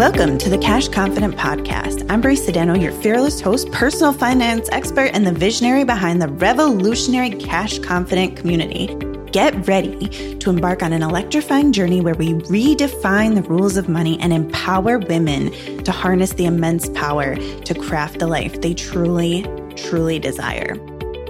Welcome to the Cash Confident Podcast. I'm Brie Sedano, your fearless host, personal finance expert, and the visionary behind the revolutionary Cash Confident community. Get ready to embark on an electrifying journey where we redefine the rules of money and empower women to harness the immense power to craft the life they truly, truly desire.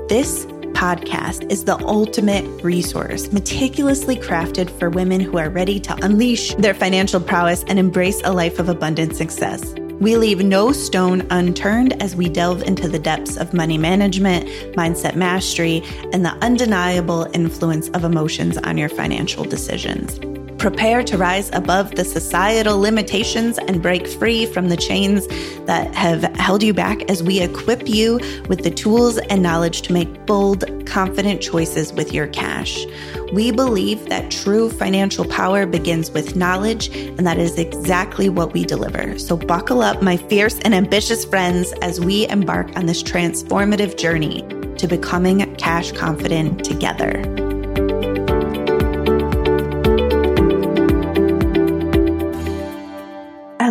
This podcast is the ultimate resource, meticulously crafted for women who are ready to unleash their financial prowess and embrace a life of abundant success. We leave no stone unturned as we delve into the depths of money management, mindset mastery, and the undeniable influence of emotions on your financial decisions. Prepare to rise above the societal limitations and break free from the chains that have held you back as we equip you with the tools and knowledge to make bold, confident choices with your cash. We believe that true financial power begins with knowledge, and that is exactly what we deliver. So, buckle up, my fierce and ambitious friends, as we embark on this transformative journey to becoming cash confident together.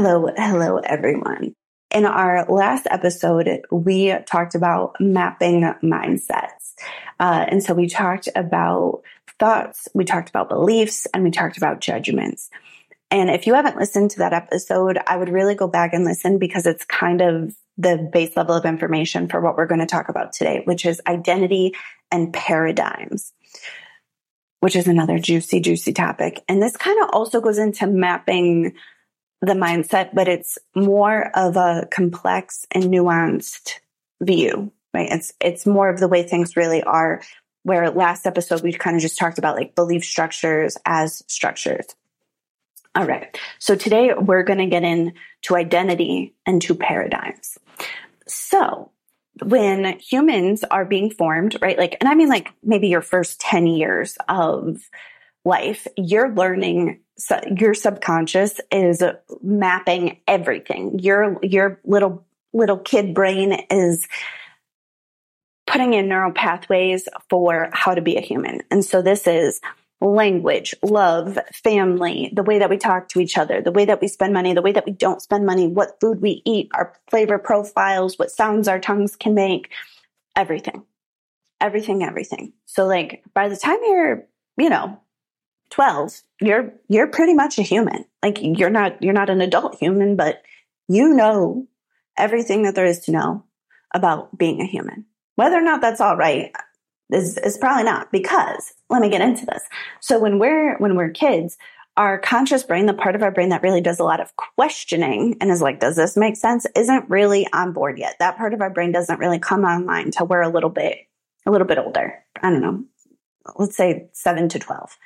Hello, hello, everyone. In our last episode, we talked about mapping mindsets. Uh, and so we talked about thoughts, we talked about beliefs, and we talked about judgments. And if you haven't listened to that episode, I would really go back and listen because it's kind of the base level of information for what we're going to talk about today, which is identity and paradigms, which is another juicy, juicy topic. And this kind of also goes into mapping the mindset, but it's more of a complex and nuanced view, right? It's, it's more of the way things really are. Where last episode we kind of just talked about like belief structures as structures. All right. So today we're going to get into identity and to paradigms. So when humans are being formed, right? Like, and I mean like maybe your first 10 years of life, you're learning so your subconscious is mapping everything. Your your little little kid brain is putting in neural pathways for how to be a human. And so this is language, love, family, the way that we talk to each other, the way that we spend money, the way that we don't spend money, what food we eat, our flavor profiles, what sounds our tongues can make, everything. Everything, everything. So like by the time you're, you know, 12, you're you're pretty much a human. Like you're not you're not an adult human, but you know everything that there is to know about being a human. Whether or not that's all right is is probably not because let me get into this. So when we're when we're kids, our conscious brain, the part of our brain that really does a lot of questioning and is like, does this make sense? Isn't really on board yet. That part of our brain doesn't really come online until we're a little bit a little bit older. I don't know. Let's say seven to twelve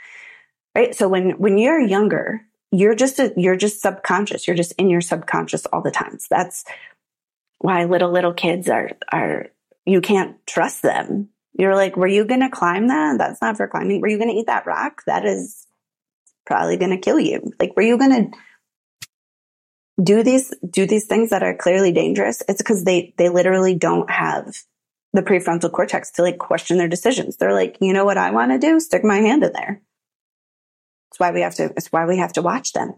right? So when, when you're younger, you're just, a, you're just subconscious. You're just in your subconscious all the time. So that's why little, little kids are, are, you can't trust them. You're like, were you going to climb that? That's not for climbing. Were you going to eat that rock? That is probably going to kill you. Like, were you going to do these, do these things that are clearly dangerous? It's because they, they literally don't have the prefrontal cortex to like question their decisions. They're like, you know what I want to do? Stick my hand in there. It's why we have to, it's why we have to watch them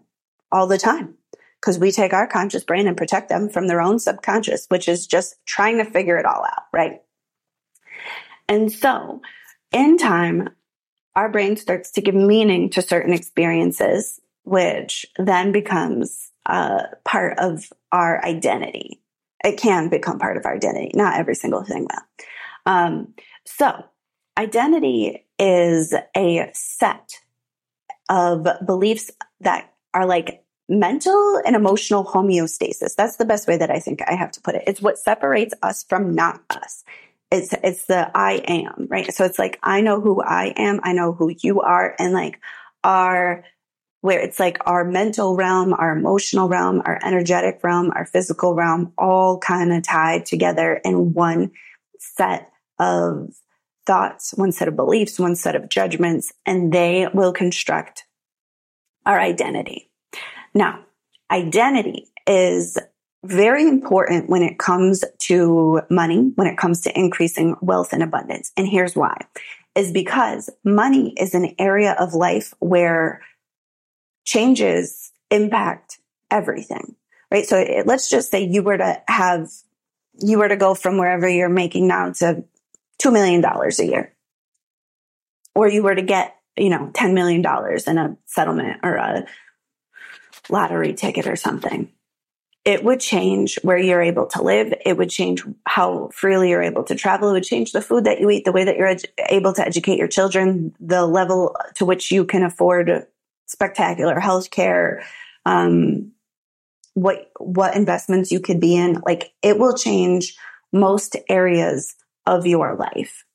all the time because we take our conscious brain and protect them from their own subconscious, which is just trying to figure it all out, right? And so in time, our brain starts to give meaning to certain experiences, which then becomes a part of our identity. It can become part of our identity, not every single thing though. Um, so identity is a set of beliefs that are like mental and emotional homeostasis. That's the best way that I think I have to put it. It's what separates us from not us. It's, it's the I am, right? So it's like, I know who I am. I know who you are. And like our, where it's like our mental realm, our emotional realm, our energetic realm, our physical realm, all kind of tied together in one set of thoughts, one set of beliefs, one set of judgments, and they will construct our identity. Now, identity is very important when it comes to money, when it comes to increasing wealth and abundance. And here's why is because money is an area of life where changes impact everything, right? So it, let's just say you were to have, you were to go from wherever you're making now to $2 million a year, or you were to get, you know, $10 million in a settlement or a lottery ticket or something it would change where you're able to live. It would change how freely you're able to travel. It would change the food that you eat, the way that you're ed- able to educate your children, the level to which you can afford spectacular health care, um, what, what investments you could be in. Like it will change most areas of your life.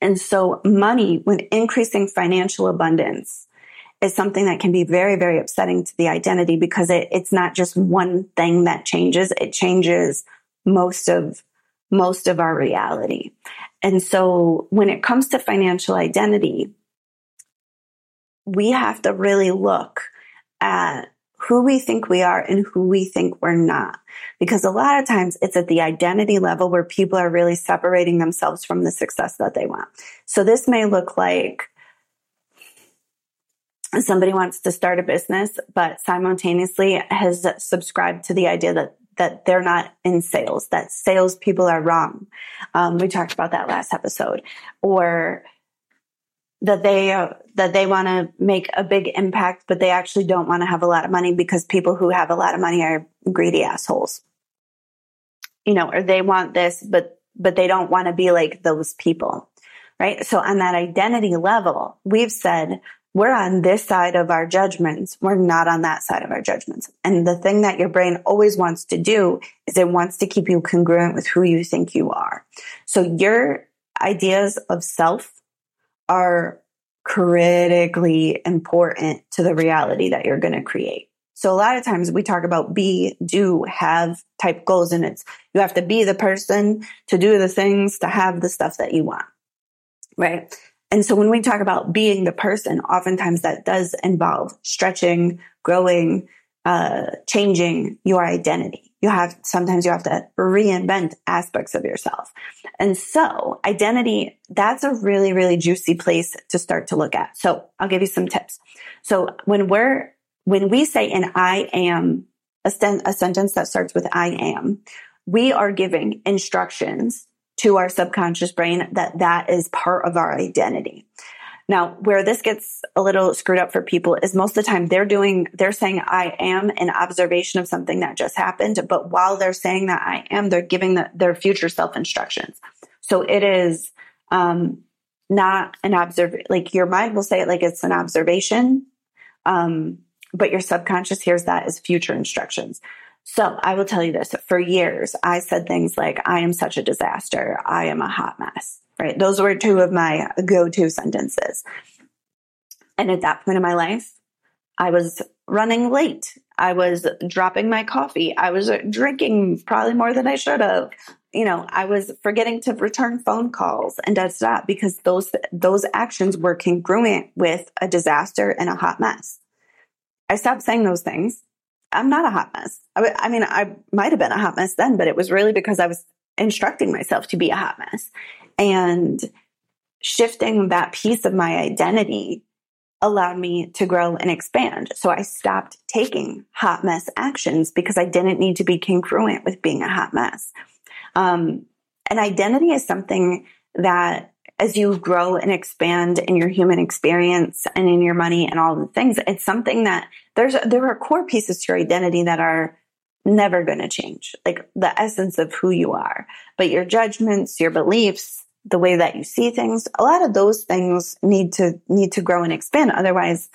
And so money, when increasing financial abundance, is something that can be very, very upsetting to the identity because it, it's not just one thing that changes. It changes most of, most of our reality. And so when it comes to financial identity, we have to really look at who we think we are and who we think we're not. Because a lot of times it's at the identity level where people are really separating themselves from the success that they want. So this may look like somebody wants to start a business, but simultaneously has subscribed to the idea that that they're not in sales, that salespeople are wrong. Um, we talked about that last episode, or that they uh, that they want to make a big impact, but they actually don't want to have a lot of money because people who have a lot of money are greedy assholes. You know, or they want this, but but they don't want to be like those people, right? So on that identity level, we've said we're on this side of our judgments. We're not on that side of our judgments. And the thing that your brain always wants to do is it wants to keep you congruent with who you think you are. So your ideas of self are critically important to the reality that you're going to create. So a lot of times we talk about be, do, have type goals and it's, you have to be the person to do the things to have the stuff that you want. Right. And so when we talk about being the person, oftentimes that does involve stretching, growing, uh, changing your identity. You have, sometimes you have to reinvent aspects of yourself. And so identity, that's a really, really juicy place to start to look at. So I'll give you some tips. So when we're, when we say an I am, a, sten- a sentence that starts with I am, we are giving instructions to our subconscious brain that that is part of our identity. Now, where this gets a little screwed up for people is most of the time they're doing, they're saying I am an observation of something that just happened. But while they're saying that I am, they're giving the, their future self instructions. So it is, um, not an observe, like your mind will say it like it's an observation. Um, but your subconscious hears that as future instructions. So I will tell you this for years, I said things like, I am such a disaster. I am a hot mess, right? Those were two of my go to sentences. And at that point in my life, I was running late. I was dropping my coffee. I was drinking probably more than I should have. You know, I was forgetting to return phone calls and that's that because those, those actions were congruent with a disaster and a hot mess. I stopped saying those things I'm not a hot mess. I, I mean, I might have been a hot mess then, but it was really because I was instructing myself to be a hot mess and shifting that piece of my identity allowed me to grow and expand. So I stopped taking hot mess actions because I didn't need to be congruent with being a hot mess. Um, and identity is something that as you grow and expand in your human experience and in your money and all the things, it's something that there's, there are core pieces to your identity that are never going to change, like the essence of who you are. But your judgments, your beliefs, the way that you see things, a lot of those things need to, need to grow and expand. Otherwise,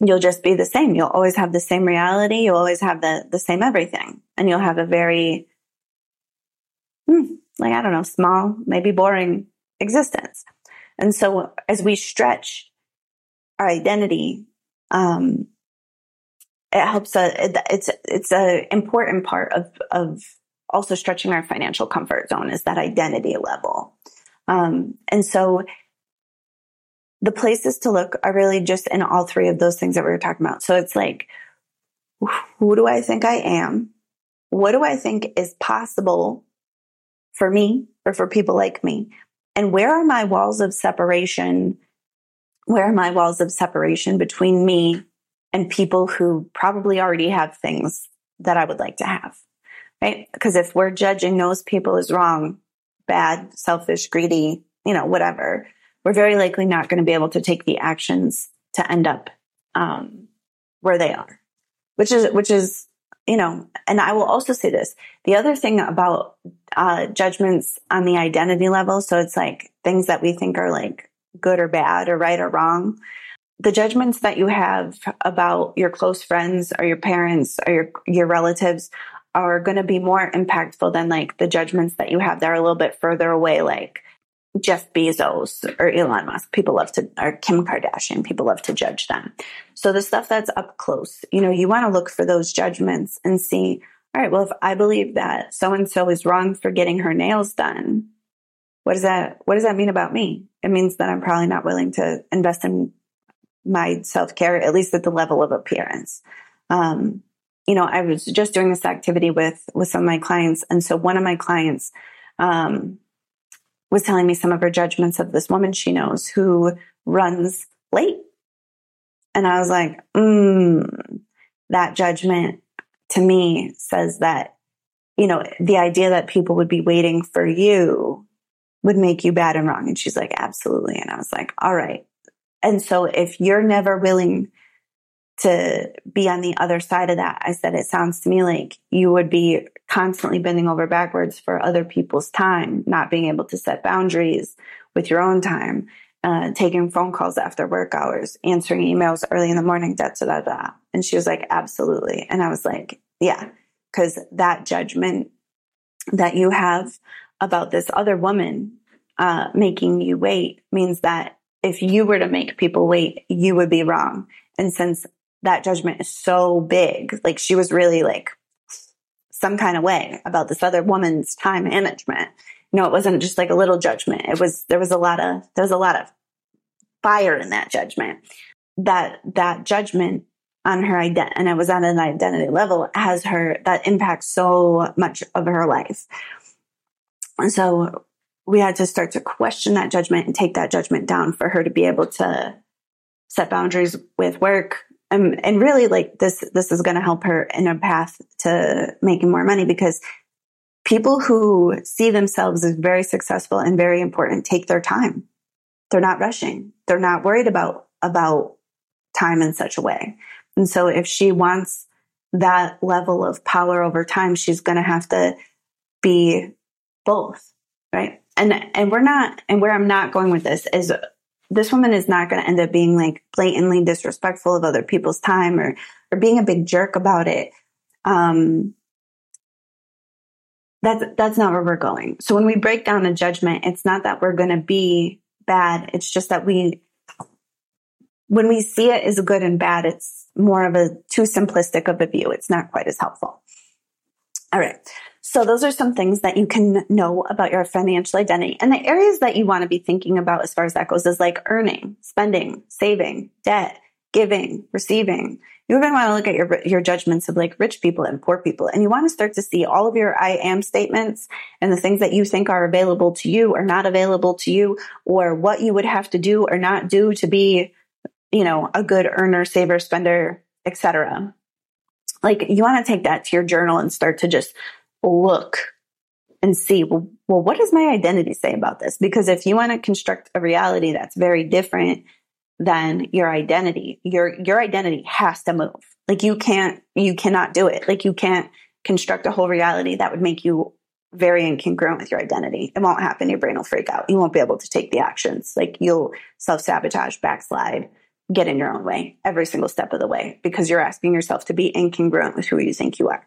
you'll just be the same. You'll always have the same reality. You'll always have the, the same everything and you'll have a very, hmm, like, I don't know, small, maybe boring existence. And so as we stretch our identity, um, it helps us, it's, it's a important part of, of also stretching our financial comfort zone is that identity level. Um, and so the places to look are really just in all three of those things that we were talking about. So it's like, who do I think I am? What do I think is possible for me or for people like me? And where are my walls of separation? Where are my walls of separation between me and people who probably already have things that I would like to have. Right? Because if we're judging those people as wrong, bad, selfish, greedy, you know, whatever, we're very likely not going to be able to take the actions to end up um, where they are, which is which is you know. And I will also say this: the other thing about uh, judgments on the identity level, so it's like things that we think are like good or bad or right or wrong. The judgments that you have about your close friends or your parents or your your relatives are going to be more impactful than like the judgments that you have that are a little bit further away, like Jeff Bezos or Elon Musk. People love to, or Kim Kardashian, people love to judge them. So the stuff that's up close, you know, you want to look for those judgments and see, all right, well, if I believe that so and so is wrong for getting her nails done, what does that, what does that mean about me? It means that I'm probably not willing to invest in my self care, at least at the level of appearance. Um, you know, I was just doing this activity with, with some of my clients. And so one of my clients, um, was telling me some of her judgments of this woman she knows who runs late. And I was like, mm, that judgment to me says that, you know, the idea that people would be waiting for you would make you bad and wrong. And she's like, absolutely. And I was like, all right. And so if you're never willing to be on the other side of that. I said, it sounds to me like you would be constantly bending over backwards for other people's time, not being able to set boundaries with your own time, uh, taking phone calls after work hours, answering emails early in the morning, da, da, da, da. And she was like, absolutely. And I was like, yeah, because that judgment that you have about this other woman uh, making you wait means that if you were to make people wait, you would be wrong. And since that judgment is so big. Like she was really like some kind of way about this other woman's time management. Know, it wasn't just like a little judgment. It was, there was a lot of, there was a lot of fire in that judgment. That, that judgment on her identity, and it was on an identity level, has her, that impacts so much of her life. And so we had to start to question that judgment and take that judgment down for her to be able to set boundaries with work, um, and really like this, this is going to help her in a path to making more money because people who see themselves as very successful and very important take their time. They're not rushing. They're not worried about, about time in such a way. And so if she wants that level of power over time, she's going to have to be both. Right. And, and we're not, and where I'm not going with this is this woman is not going to end up being like blatantly disrespectful of other people's time or or being a big jerk about it. Um, that's that's not where we're going. So when we break down a judgment, it's not that we're going to be bad. It's just that we when we see it as good and bad, it's more of a too simplistic of a view. It's not quite as helpful. All right. So those are some things that you can know about your financial identity. And the areas that you want to be thinking about as far as that goes is like earning, spending, saving, debt, giving, receiving. You even want to look at your, your judgments of like rich people and poor people. And you want to start to see all of your I am statements and the things that you think are available to you or not available to you or what you would have to do or not do to be, you know, a good earner, saver, spender, etc. Like you want to take that to your journal and start to just look and see, well, well, what does my identity say about this? Because if you want to construct a reality that's very different than your identity, your, your identity has to move. Like you can't, you cannot do it. Like you can't construct a whole reality that would make you very incongruent with your identity. It won't happen. Your brain will freak out. You won't be able to take the actions. Like you'll self sabotage, backslide, get in your own way every single step of the way because you're asking yourself to be incongruent with who you think you are.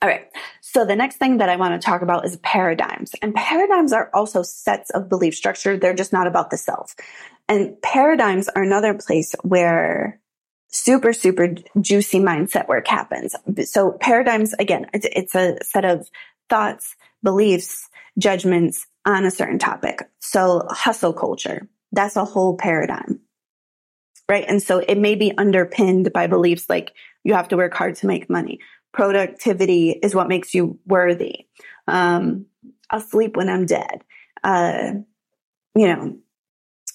All right. So the next thing that I want to talk about is paradigms. And paradigms are also sets of belief structure. They're just not about the self. And paradigms are another place where super, super juicy mindset work happens. So paradigms, again, it's, it's a set of thoughts, beliefs, judgments on a certain topic. So hustle culture, that's a whole paradigm. Right. And so it may be underpinned by beliefs like you have to work hard to make money productivity is what makes you worthy. Um, I'll sleep when I'm dead. Uh, you know,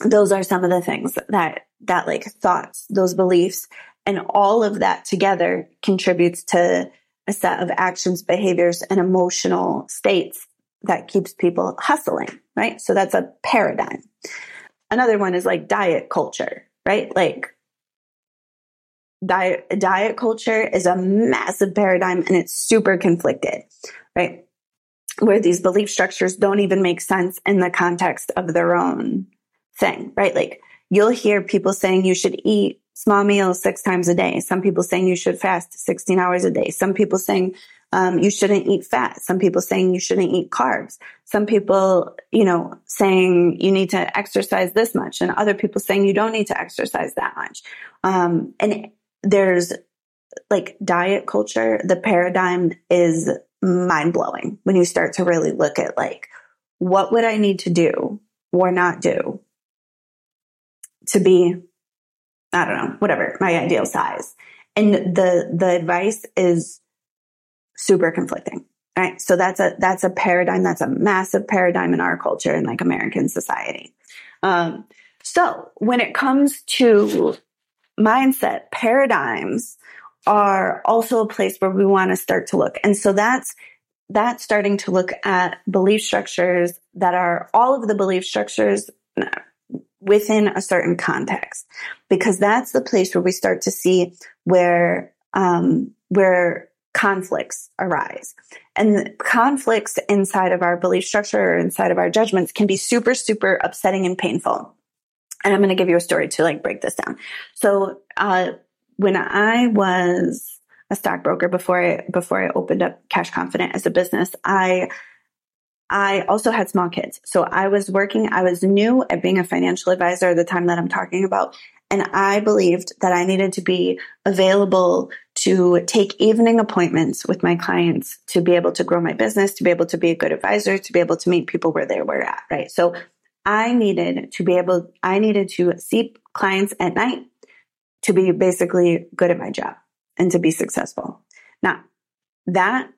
those are some of the things that that like thoughts, those beliefs, and all of that together contributes to a set of actions, behaviors, and emotional states that keeps people hustling, right? So that's a paradigm. Another one is like diet culture, right? Like diet, diet culture is a massive paradigm and it's super conflicted, right? Where these belief structures don't even make sense in the context of their own thing, right? Like you'll hear people saying you should eat small meals six times a day. Some people saying you should fast 16 hours a day. Some people saying um, you shouldn't eat fat. Some people saying you shouldn't eat carbs. Some people, you know, saying you need to exercise this much, and other people saying you don't need to exercise that much. Um, and there's like diet culture. The paradigm is mind blowing when you start to really look at like what would I need to do or not do to be I don't know, whatever, my ideal size. And the, the advice is super conflicting. Right. So that's a, that's a paradigm. That's a massive paradigm in our culture and like American society. Um, so when it comes to mindset, paradigms are also a place where we want to start to look. And so that's, that's starting to look at belief structures that are all of the belief structures within a certain context, because that's the place where we start to see where, um, where conflicts arise. And conflicts inside of our belief structure or inside of our judgments can be super, super upsetting and painful. And I'm going to give you a story to like break this down. So, uh, when I was a stockbroker before I, before I opened up Cash Confident as a business, I I also had small kids. So I was working, I was new at being a financial advisor at the time that I'm talking about. And I believed that I needed to be available to take evening appointments with my clients to be able to grow my business, to be able to be a good advisor, to be able to meet people where they were at, right? So I needed to be able, I needed to see clients at night to be basically good at my job and to be successful. Now, that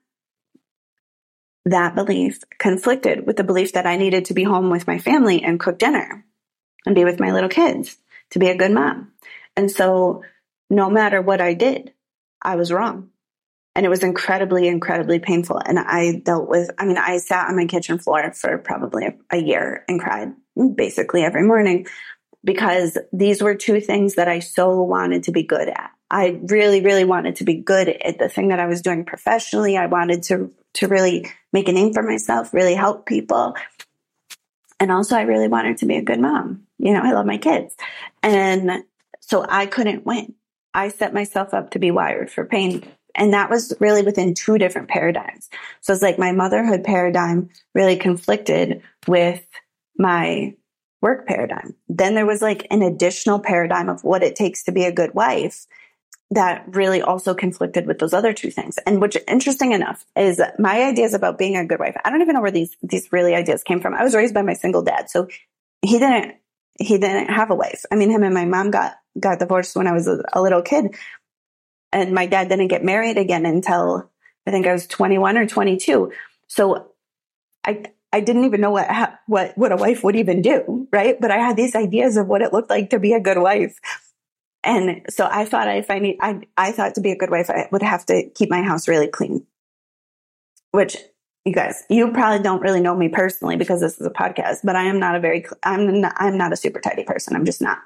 that belief conflicted with the belief that I needed to be home with my family and cook dinner and be with my little kids to be a good mom. And so no matter what I did, I was wrong. And it was incredibly, incredibly painful. And I dealt with, I mean, I sat on my kitchen floor for probably a year and cried basically every morning because these were two things that I so wanted to be good at. I really, really wanted to be good at the thing that I was doing professionally. I wanted to to really make a name for myself, really help people. And also I really wanted to be a good mom. You know, I love my kids. And so I couldn't win. I set myself up to be wired for pain. And that was really within two different paradigms. So it's like my motherhood paradigm really conflicted with my work paradigm. Then there was like an additional paradigm of what it takes to be a good wife that really also conflicted with those other two things. And which interesting enough is my ideas about being a good wife. I don't even know where these, these really ideas came from. I was raised by my single dad. So he didn't, he didn't have a wife. I mean, him and my mom got, got divorced when I was a, a little kid. And my dad didn't get married again until I think I was 21 or 22. So I, I didn't even know what, what, what a wife would even do. Right. But I had these ideas of what it looked like to be a good wife. And so I thought if I need, I, I thought to be a good wife, I would have to keep my house really clean, which you guys, you probably don't really know me personally because this is a podcast, but I am not a very, I'm not, I'm not a super tidy person. I'm just not.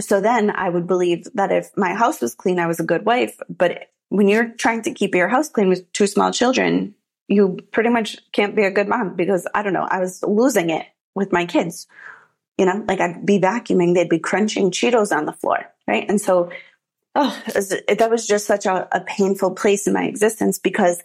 So then I would believe that if my house was clean, I was a good wife. But when you're trying to keep your house clean with two small children, you pretty much can't be a good mom because I don't know, I was losing it with my kids. You know, like I'd be vacuuming, they'd be crunching Cheetos on the floor right? And so, oh, that was just such a, a painful place in my existence because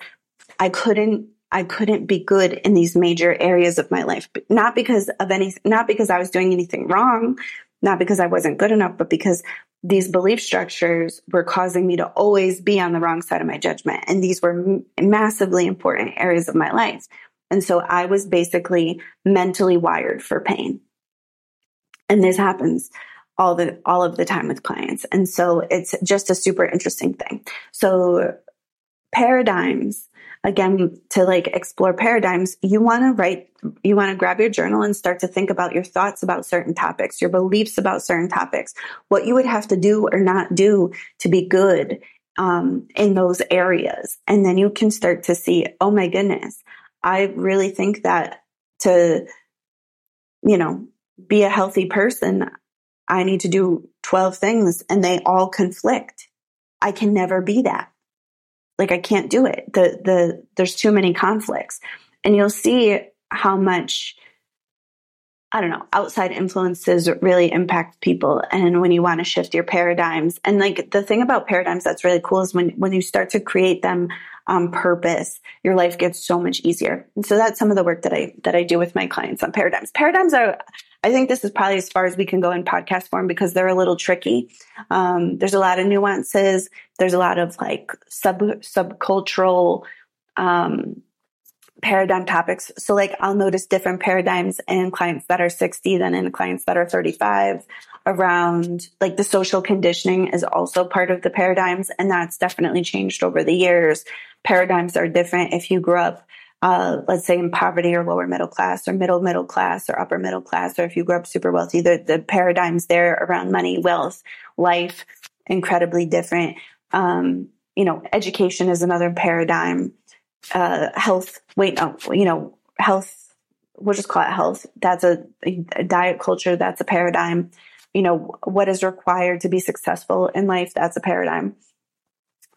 I couldn't I couldn't be good in these major areas of my life. Not because of any, not because I was doing anything wrong, not because I wasn't good enough, but because these belief structures were causing me to always be on the wrong side of my judgment. And these were m- massively important areas of my life. And so I was basically mentally wired for pain. And this happens all the all of the time with clients and so it's just a super interesting thing so paradigms, again, to like explore paradigms, you want to write, you want to grab your journal and start to think about your thoughts about certain topics, your beliefs about certain topics, what you would have to do or not do to be good um, in those areas. And then you can start to see, oh my goodness, I really think that to, you know, be a healthy person, I need to do 12 things and they all conflict. I can never be that. Like I can't do it. The, the, there's too many conflicts and you'll see how much I don't know, outside influences really impact people. And when you want to shift your paradigms, and like the thing about paradigms that's really cool is when, when you start to create them on purpose, your life gets so much easier. And so that's some of the work that I, that I do with my clients on paradigms. Paradigms are, I think this is probably as far as we can go in podcast form because they're a little tricky. Um, there's a lot of nuances. There's a lot of like sub, subcultural, um, paradigm topics. So like I'll notice different paradigms in clients that are 60 than in clients that are 35 around like the social conditioning is also part of the paradigms. And that's definitely changed over the years. Paradigms are different if you grew up uh, let's say in poverty or lower middle class or middle middle class or upper middle class, or if you grew up super wealthy, the, the paradigms there around money, wealth, life, incredibly different. Um, you know, education is another paradigm uh, health, wait, no, you know, health, we'll just call it health. That's a, a diet culture. That's a paradigm. You know, what is required to be successful in life. That's a paradigm.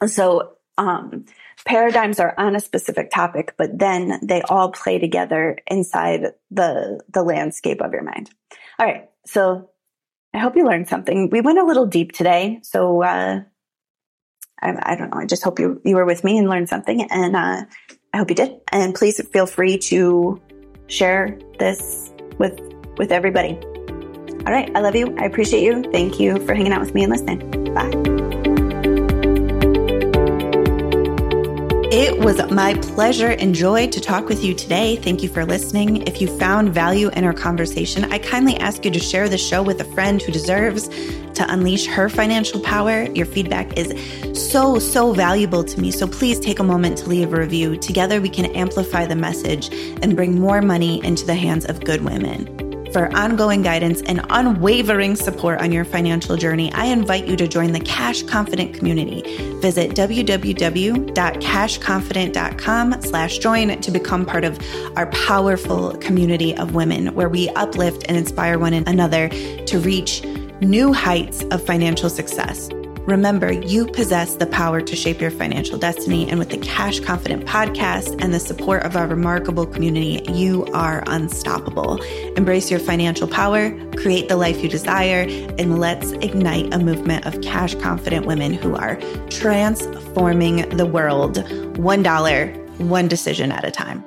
So, um, paradigms are on a specific topic, but then they all play together inside the, the landscape of your mind. All right. So I hope you learned something. We went a little deep today. So, uh, I, I, don't know. I just hope you, you were with me and learned something. And uh, I hope you did. And please feel free to share this with with everybody. All right. I love you. I appreciate you. Thank you for hanging out with me and listening. Bye. It was my pleasure and joy to talk with you today. Thank you for listening. If you found value in our conversation, I kindly ask you to share the show with a friend who deserves to unleash her financial power. Your feedback is so, so valuable to me. So please take a moment to leave a review. Together, we can amplify the message and bring more money into the hands of good women. For ongoing guidance and unwavering support on your financial journey, I invite you to join the Cash Confident community. Visit www.cashconfident.com slash join to become part of our powerful community of women where we uplift and inspire one another to reach new heights of financial success. Remember, you possess the power to shape your financial destiny. And with the Cash Confident podcast and the support of our remarkable community, you are unstoppable. Embrace your financial power, create the life you desire, and let's ignite a movement of cash confident women who are transforming the world $1, one decision at a time.